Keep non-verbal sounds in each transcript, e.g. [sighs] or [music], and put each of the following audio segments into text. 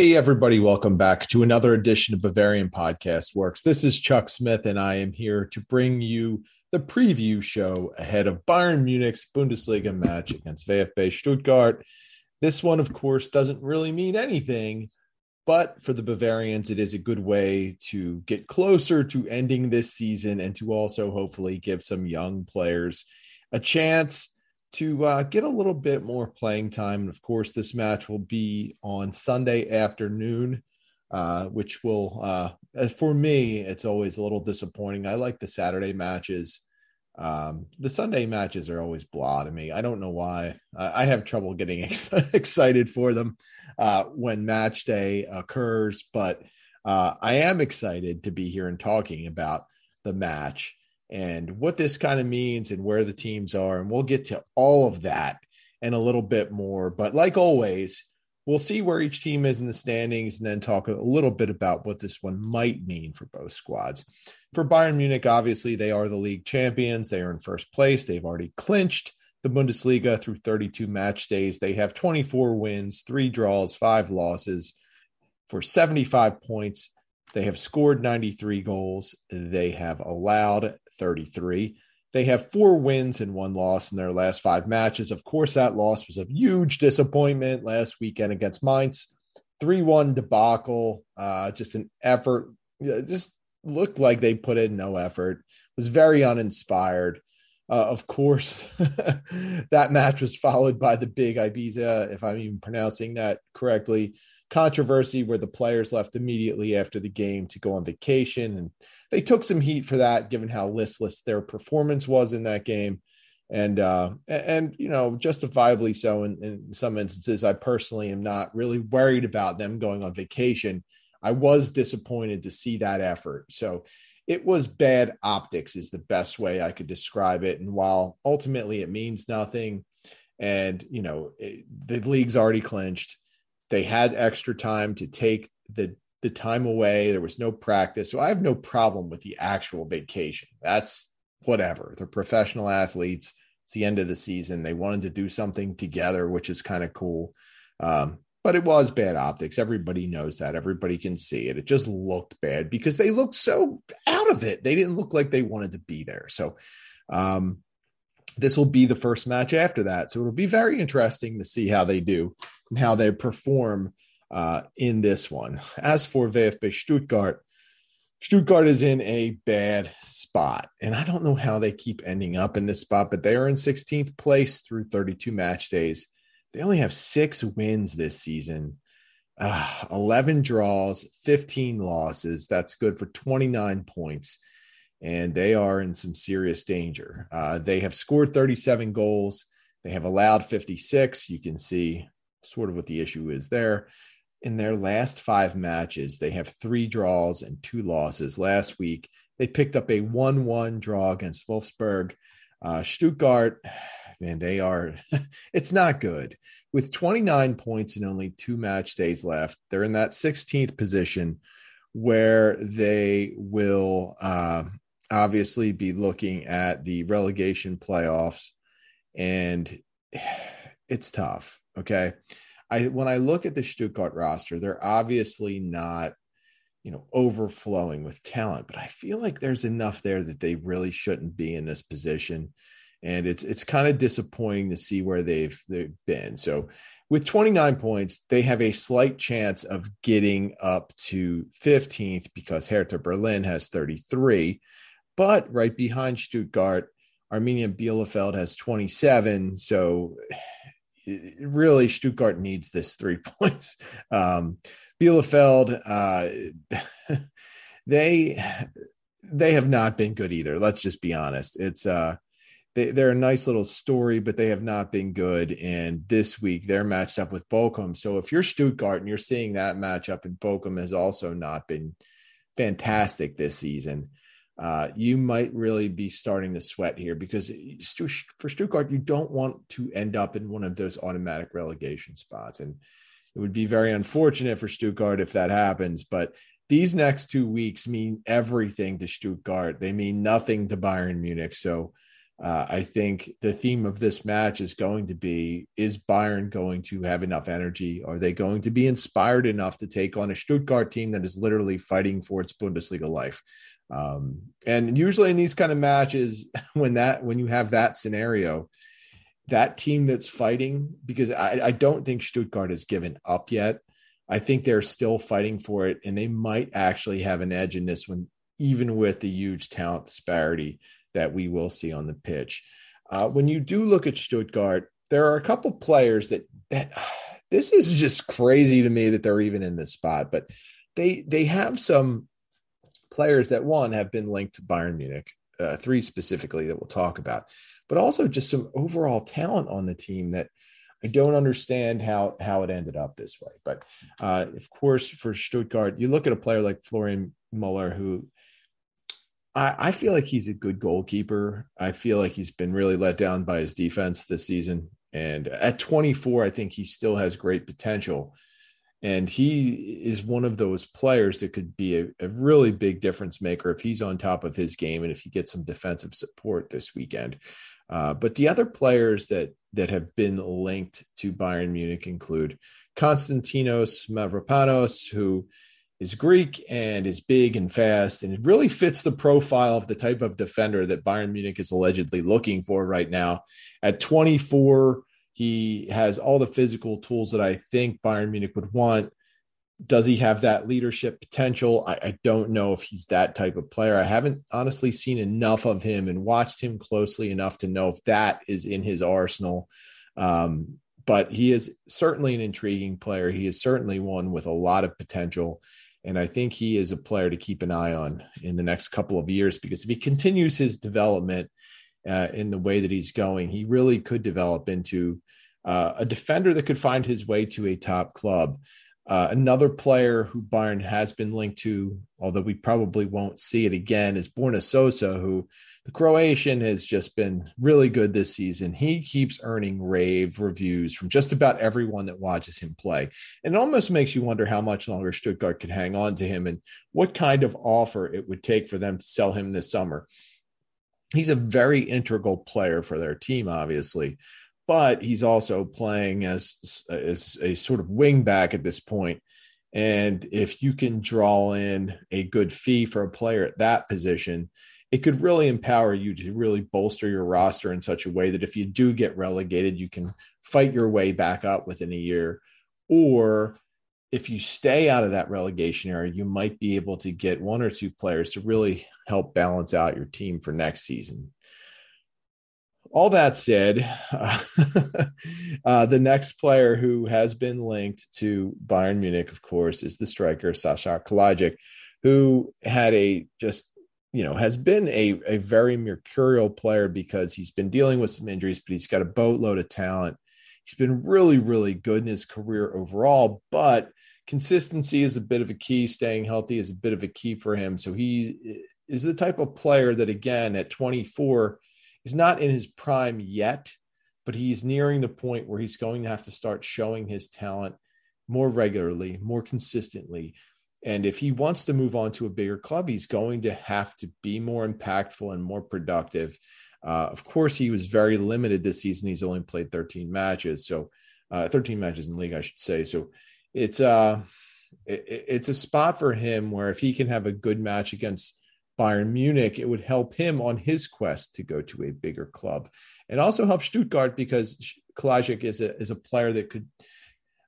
Hey, everybody, welcome back to another edition of Bavarian Podcast Works. This is Chuck Smith, and I am here to bring you the preview show ahead of Bayern Munich's Bundesliga match against VfB Stuttgart. This one, of course, doesn't really mean anything, but for the Bavarians, it is a good way to get closer to ending this season and to also hopefully give some young players a chance to uh, get a little bit more playing time. And of course, this match will be on Sunday afternoon, uh, which will, uh, for me, it's always a little disappointing. I like the Saturday matches. Um, the Sunday matches are always blah to me. I don't know why. I have trouble getting [laughs] ex- excited for them uh, when match day occurs, but uh, I am excited to be here and talking about the match and what this kind of means and where the teams are. And we'll get to all of that and a little bit more. But like always, we'll see where each team is in the standings and then talk a little bit about what this one might mean for both squads. For Bayern Munich, obviously, they are the league champions. They are in first place. They've already clinched the Bundesliga through 32 match days. They have 24 wins, three draws, five losses for 75 points. They have scored 93 goals. They have allowed 33. They have four wins and one loss in their last five matches. Of course, that loss was a huge disappointment last weekend against Mainz. 3 1 debacle, uh, just an effort. Just looked like they put in no effort, was very uninspired. Uh, of course, [laughs] that match was followed by the big Ibiza, if I'm even pronouncing that correctly, controversy where the players left immediately after the game to go on vacation. And they took some heat for that, given how listless their performance was in that game. And, uh, and, you know, justifiably so in, in some instances. I personally am not really worried about them going on vacation. I was disappointed to see that effort. So it was bad optics, is the best way I could describe it. And while ultimately it means nothing, and, you know, it, the league's already clinched, they had extra time to take the the time away. There was no practice. So I have no problem with the actual vacation. That's whatever. They're professional athletes. It's the end of the season. They wanted to do something together, which is kind of cool. Um, but it was bad optics. Everybody knows that. Everybody can see it. It just looked bad because they looked so out of it. They didn't look like they wanted to be there. So, um, this will be the first match after that. So it'll be very interesting to see how they do and how they perform uh, in this one. As for VfB Stuttgart, Stuttgart is in a bad spot. And I don't know how they keep ending up in this spot, but they are in 16th place through 32 match days. They only have six wins this season, uh, 11 draws, 15 losses. That's good for 29 points and they are in some serious danger. Uh, they have scored 37 goals. They have allowed 56. You can see sort of what the issue is there. In their last five matches, they have three draws and two losses. Last week, they picked up a 1 1 draw against Wolfsburg. Uh, Stuttgart, man, they are, [laughs] it's not good. With 29 points and only two match days left, they're in that 16th position where they will uh, obviously be looking at the relegation playoffs and [sighs] it's tough okay? I when i look at the stuttgart roster they're obviously not you know overflowing with talent but i feel like there's enough there that they really shouldn't be in this position. And it's it's kind of disappointing to see where they've they've been. So with 29 points, they have a slight chance of getting up to 15th because Hertha Berlin has 33. But right behind Stuttgart, Arminia Bielefeld has 27. So [sighs] really, Stuttgart needs this three [laughs] points. Um, Bielefeld, uh, [laughs] they they have not been good either. Let's just be honest. It's uh, they, they're a nice little story, but they have not been good. And this week they're matched up with Bochum. So if you're Stuttgart and you're seeing that matchup, and Bochum has also not been fantastic this season, uh, you might really be starting to sweat here because for Stuttgart, you don't want to end up in one of those automatic relegation spots. And it would be very unfortunate for Stuttgart if that happens. But these next two weeks mean everything to Stuttgart. They mean nothing to Bayern Munich. So Uh, I think the theme of this match is going to be is Bayern going to have enough energy? Are they going to be inspired enough to take on a Stuttgart team that is literally fighting for its Bundesliga life? Um, and usually in these kind of matches, [laughs] when that when you have that scenario, that team that's fighting, because I, I don't think Stuttgart has given up yet. I think they're still fighting for it, and they might actually have an edge in this one, even with the huge talent disparity that we will see on the pitch. Uh, when you do look at Stuttgart, there are a couple players that that [sighs] this is just crazy to me that they're even in this spot, but they they have some players that one have been linked to Bayern Munich, uh, three specifically that we'll talk about, but also just some overall talent on the team that I don't understand how how it ended up this way. But uh, of course, for Stuttgart, you look at a player like Florian Muller, who I, I feel like he's a good goalkeeper. I feel like he's been really let down by his defense this season. And at 24, I think he still has great potential. And he is one of those players that could be a, a, really big difference maker if he's on top of his game and if he gets some defensive support this weekend. Uh, but the other players that that have been linked to Bayern Munich include Konstantinos Mavropanos, who is Greek and is big and fast, and it really fits the profile of the type of defender that Bayern Munich is allegedly looking for right now. At 24, he has all the physical tools that I think Bayern Munich would want. Does he have that leadership potential? I, I, don't know if he's that type of player. I haven't honestly seen enough of him and watched him closely enough to know if that is in his arsenal. Um, but he is certainly an intriguing player. He is certainly one with a lot of potential. And I think he is a player to keep an eye on in the next couple of years because if he continues his development uh, in the way that he's going, he really could develop into uh, a defender that could find his way to a top club. Uh, another player who Bayern has been linked to, although we probably won't see it again, is Borna Sosa, who the Croatian has just been really good this season. He keeps earning rave reviews from just about everyone that watches him play. And it almost makes you wonder how much longer Stuttgart can hang on to him and what kind of offer it would take for them to sell him this summer. He's a very integral player for their team, obviously, but he's also playing as, as a sort of wing back at this point. And if you can draw in a good fee for a player at that position, it could really empower you to really bolster your roster in such a way that if you do get relegated, you can fight your way back up within a year. Or if you stay out of that relegation area, you might be able to get one or two players to really help balance out your team for next season. All that said, uh, [laughs] uh, the next player who has been linked to Bayern Munich, of course, is the striker Sasha Kalajdzic, who had a just you know, has been a, a very mercurial player because he's been dealing with some injuries, but he's got a boatload of talent. He's been really, really good in his career overall, but consistency is a bit of a key. Staying healthy is a bit of a key for him. So he is the type of player that, again, at 24, is not in his prime yet, but he's nearing the point where he's going to have to start showing his talent more regularly, more consistently, and if he wants to move on to a bigger club, he's going to have to be more impactful and more productive. Uh, of course, he was very limited this season. He's only played 13 matches, so uh, 13 matches in the league, I should say. So it's uh, it, it's a spot for him where if he can have a good match against Bayern Munich, it would help him on his quest to go to a bigger club, and also help Stuttgart because Kalajdzic is a is a player that could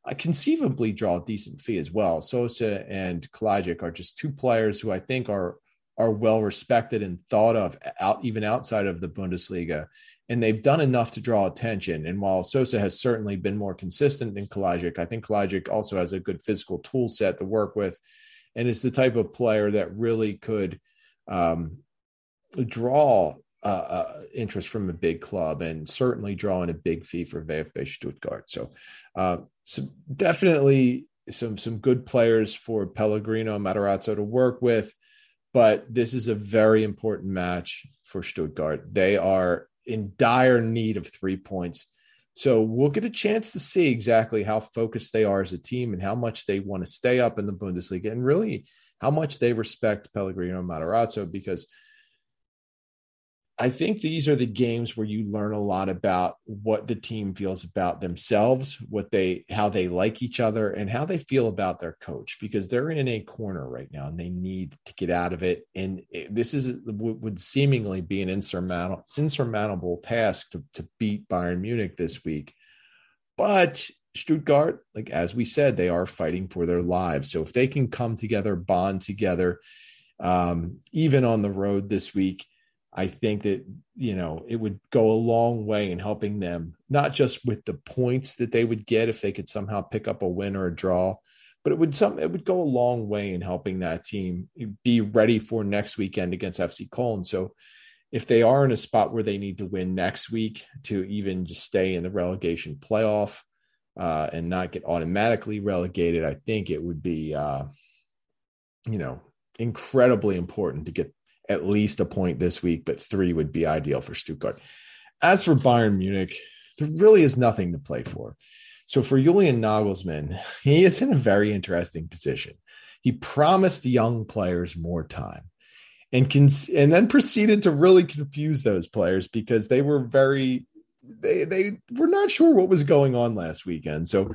uh, conceivably draw a decent fee as well. Sosa and Kalajdzic are just two players who I think are are well respected and thought of out even outside of the Bundesliga, and they've done enough to draw attention. And while Sosa has certainly been more consistent than Kalajdzic, I think Kalajdzic also has a good physical tool set to work with, and is the type of player that really could um, draw uh, uh, interest from a big club and certainly drawing a big fee for VfB Stuttgart. So, uh, so definitely some some good players for Pellegrino and Matarazzo to work with, but this is a very important match for Stuttgart. They are in dire need of three points. So we'll get a chance to see exactly how focused they are as a team and how much they want to stay up in the Bundesliga and really how much they respect Pellegrino Matarazzo because – I think these are the games where you learn a lot about what the team feels about themselves, what they how they like each other and how they feel about their coach because they're in a corner right now and they need to get out of it and this is would seemingly be an insurmountable insurmountable task to to beat Bayern Munich this week. But Stuttgart, like as we said, they are fighting for their lives. So if they can come together, bond together, um, even on the road this week, I think that you know it would go a long way in helping them, not just with the points that they would get if they could somehow pick up a win or a draw, but it would some it would go a long way in helping that team be ready for next weekend against FC Cologne. So if they are in a spot where they need to win next week to even just stay in the relegation playoff uh, and not get automatically relegated, I think it would be uh, you know incredibly important to get at least a point this week, but three would be ideal for Stuttgart. As for Bayern Munich, there really is nothing to play for. So for Julian Nagelsmann, [laughs] he is in a very interesting position. He promised young players more time and can, and then proceeded to really confuse those players because they were very they they were not sure what was going on last weekend. So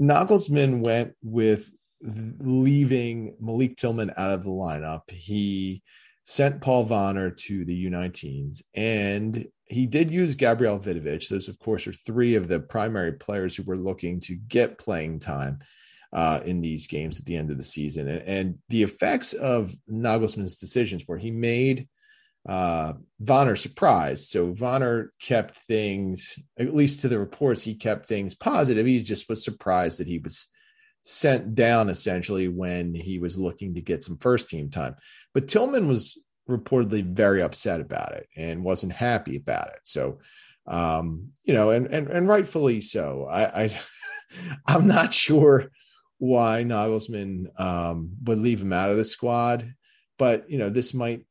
Nagelsmann went with leaving Malik Tillman out of the lineup. He sent Paul Wanner to the U19s, and he did use Gabriel Vidovic. Those, of course, are three of the primary players who were looking to get playing time uh, in these games at the end of the season. And, and, the effects of Nagelsmann's decisions where he made uh, Wanner surprised. So Wanner kept things, at least to the reports, he kept things positive. He just was surprised that he was sent down essentially when he was looking to get some first team time. But Tillman was reportedly very upset about it and wasn't happy about it. So, um, you know, and and and rightfully so. I, I [laughs] I'm not sure why Nagelsmann um, would leave him out of the squad, but you know, this might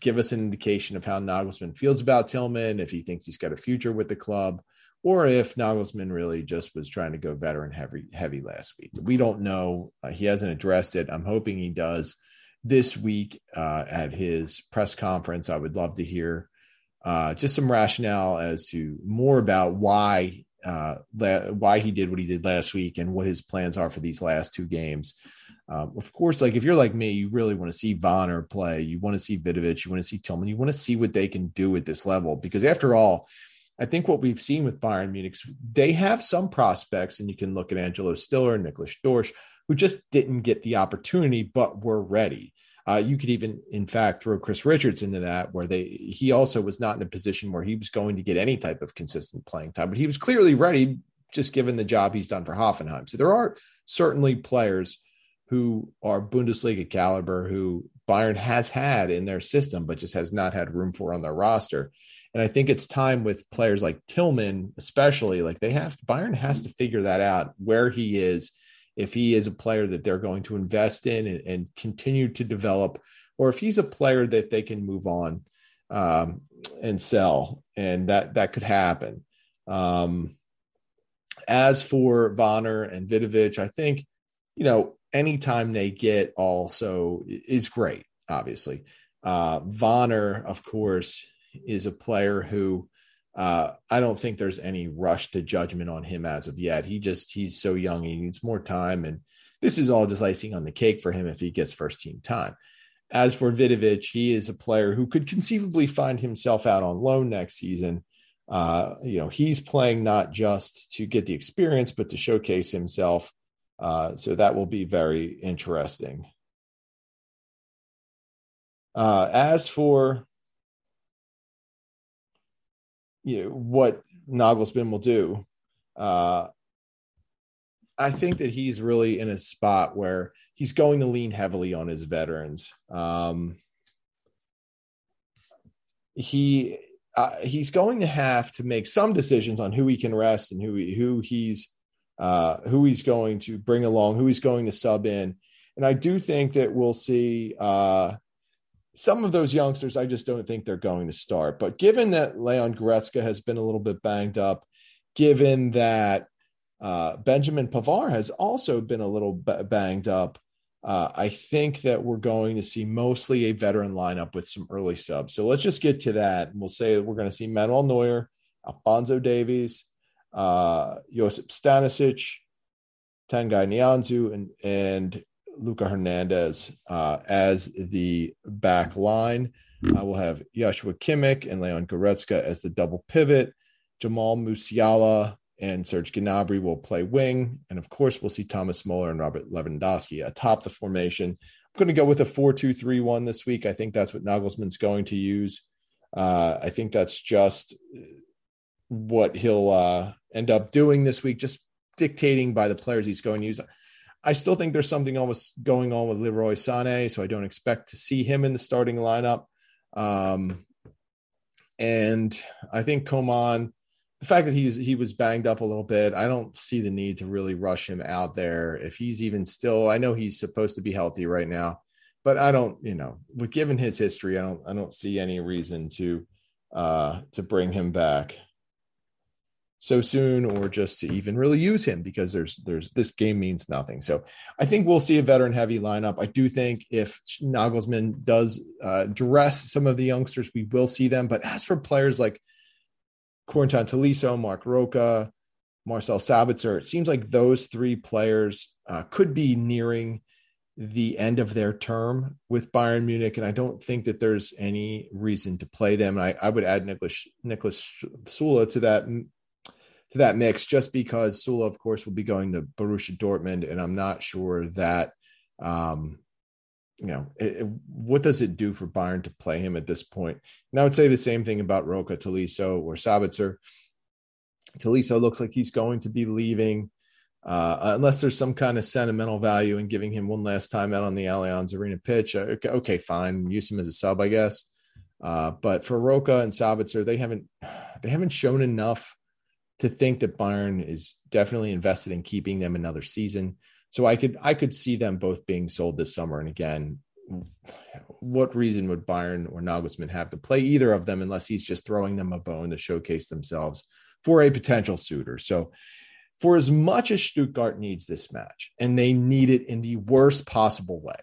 give us an indication of how Nagelsmann feels about Tillman, if he thinks he's got a future with the club or if Nagelsmann really just was trying to go veteran heavy heavy last week. We don't know. Uh, he hasn't addressed it. I'm hoping he does this week uh, at his press conference. I would love to hear uh, just some rationale as to more about why uh, why he did what he did last week and what his plans are for these last two games. Um, of course, like if you're like me, you really want to see Wanner play. You want to see Vidovic. You want to see Tillman. You want to see what they can do at this level because after all, I think what we've seen with Bayern Munich, they have some prospects, and you can look at Angelo Stiller and Niklas Dorsch, who just didn't get the opportunity, but were ready. Uh, you could even, in fact, throw Chris Richards into that, where they he also was not in a position where he was going to get any type of consistent playing time, but he was clearly ready, just given the job he's done for Hoffenheim. So there are certainly players who are Bundesliga caliber who Bayern has had in their system, but just has not had room for on their roster. And I think it's time with players like Tillman, especially, like they have Bayern has to figure that out where he is, if he is a player that they're going to invest in and, and continue to develop, or if he's a player that they can move on um, and sell, and that that could happen. Um, as for Wanner and Vidovic, I think you know anytime they get also is great. Obviously, uh, Wanner, of course, is a player who uh, I don't think there's any rush to judgment on him as of yet. He just he's so young, he needs more time, and this is all just icing on the cake for him if he gets first team time. As for Vidovic, he is a player who could conceivably find himself out on loan next season. Uh, you know, he's playing not just to get the experience, but to showcase himself. Uh, so that will be very interesting. Uh, as for you know what Nagelsmann will do. Uh, I think that he's really in a spot where he's going to lean heavily on his veterans. Um, he uh, he's going to have to make some decisions on who he can rest and who he, who he's uh, who he's going to bring along, who he's going to sub in. And I do think that we'll see uh, some of those youngsters, I just don't think they're going to start. But given that Leon Goretzka has been a little bit banged up, given that uh, Benjamin Pavard has also been a little b- banged up, Uh, I think that we're going to see mostly a veteran lineup with some early subs. So let's just get to that. And we'll say we're going to see Manuel Neuer, Alphonso Davies, uh, Josip Stanisic, Tanguy Nianzou, and, and Luca Hernandez uh, as the back line. Uh, we'll have Joshua Kimmich and Leon Goretzka as the double pivot. Jamal Musiala and Serge Gnabry will play wing. And of course, we'll see Thomas Muller and Robert Lewandowski atop the formation. I'm going to go with a 4 2 3 1 this week. I think that's what Nagelsmann's going to use. Uh, I think that's just what he'll uh, end up doing this week, just dictating by the players he's going to use. I still think there's something almost going on with Leroy Sané, so I don't expect to see him in the starting lineup. Um, and I think Coman, the fact that he's he was banged up a little bit, I don't see the need to really rush him out there. If he's even still, I know he's supposed to be healthy right now, but I don't, you know, given his history, I don't I don't see any reason to uh to bring him back so soon or just to even really use him because there's there's this game means nothing. So I think we'll see a veteran heavy lineup. I do think if Nagelsmann does uh, dress some of the youngsters, we will see them. But as for players like Corentin Tolisso, Marc Roca, Marcel Sabitzer, it seems like those three players uh, could be nearing the end of their term with Bayern Munich, and I don't think that there's any reason to play them. And I, I would add Nicholas Nicholas Süle to that to that mix just because Süle, of course, will be going to Borussia Dortmund, and I'm not sure that, um, you know, it, what does it do for Bayern to play him at this point? And I would say the same thing about Roca, Tolisso, or Sabitzer. Tolisso looks like he's going to be leaving. Uh, unless there's some kind of sentimental value in giving him one last time out on the Allianz Arena pitch. Uh, okay, okay, fine, use him as a sub, I guess. Uh, but for Roca and Sabitzer, they haven't they haven't shown enough to think that Bayern is definitely invested in keeping them another season. So I could I could see them both being sold this summer. And again, what reason would Bayern or Nagelsmann have to play either of them unless he's just throwing them a bone to showcase themselves for a potential suitor? So for as much as Stuttgart needs this match, and they need it in the worst possible way,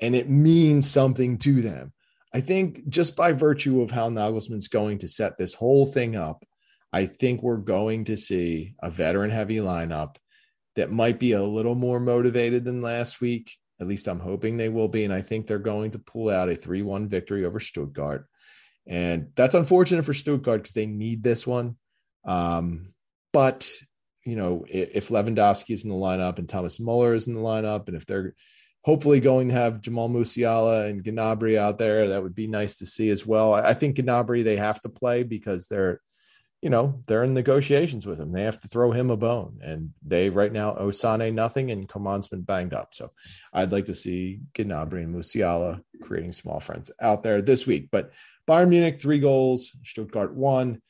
and it means something to them. I think just by virtue of how Nagelsmann's going to set this whole thing up, I think we're going to see a veteran heavy lineup that might be a little more motivated than last week. At least I'm hoping they will be. And I think they're going to pull out a 3 1 victory over Stuttgart. And that's unfortunate for Stuttgart because they need this one. Um, but, you know, if, if Lewandowski is in the lineup and Thomas Muller is in the lineup, and if they're hopefully going to have Jamal Musiala and Gnabry out there, that would be nice to see as well. I, think Gnabry they have to play because they're you know, they're in negotiations with him. They have to throw him a bone. And they right now owe Sané nothing and Coman's been banged up. So I'd like to see Gnabry and Musiala creating small friends out there this week. But Bayern Munich, three goals, Stuttgart one.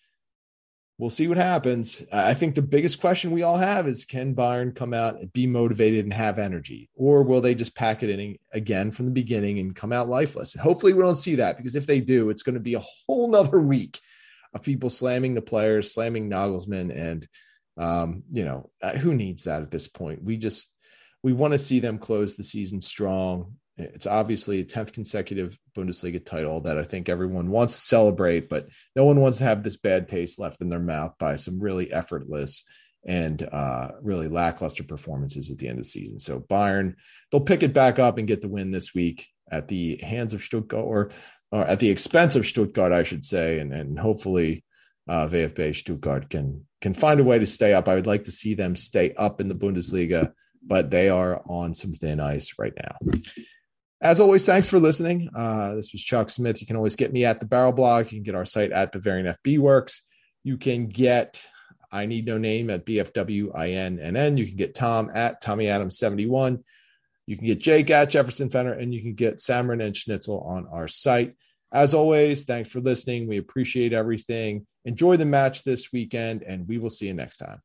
We'll see what happens. I think the biggest question we all have is can Bayern come out and be motivated and have energy? Or will they just pack it in again from the beginning and come out lifeless? And hopefully we don't see that because if they do, it's going to be a whole nother week of people slamming the players, slamming Nagelsmann, and um, you know uh, who needs that at this point? We just we want to see them close the season strong. It's obviously a tenth consecutive Bundesliga title that I think everyone wants to celebrate, but no one wants to have this bad taste left in their mouth by some really effortless and uh, really lackluster performances at the end of the season. So Bayern, they'll pick it back up and get the win this week at the hands of Stuttgart, or or at the expense of Stuttgart, I should say, and and hopefully uh, VfB Stuttgart can can find a way to stay up. I would like to see them stay up in the Bundesliga, but they are on some thin ice right now. As always, thanks for listening. Uh, this was Chuck Smith. You can always get me at the Barrel Blog. You can get our site at Bavarian FB Works. You can get I Need No Name at BFWINNN. You can get Tom at Tommy Adams 71. You can get Jake at Jefferson Fenner, and you can get Samron and Schnitzel on our site. As always, thanks for listening. We appreciate everything. Enjoy the match this weekend, and we will see you next time.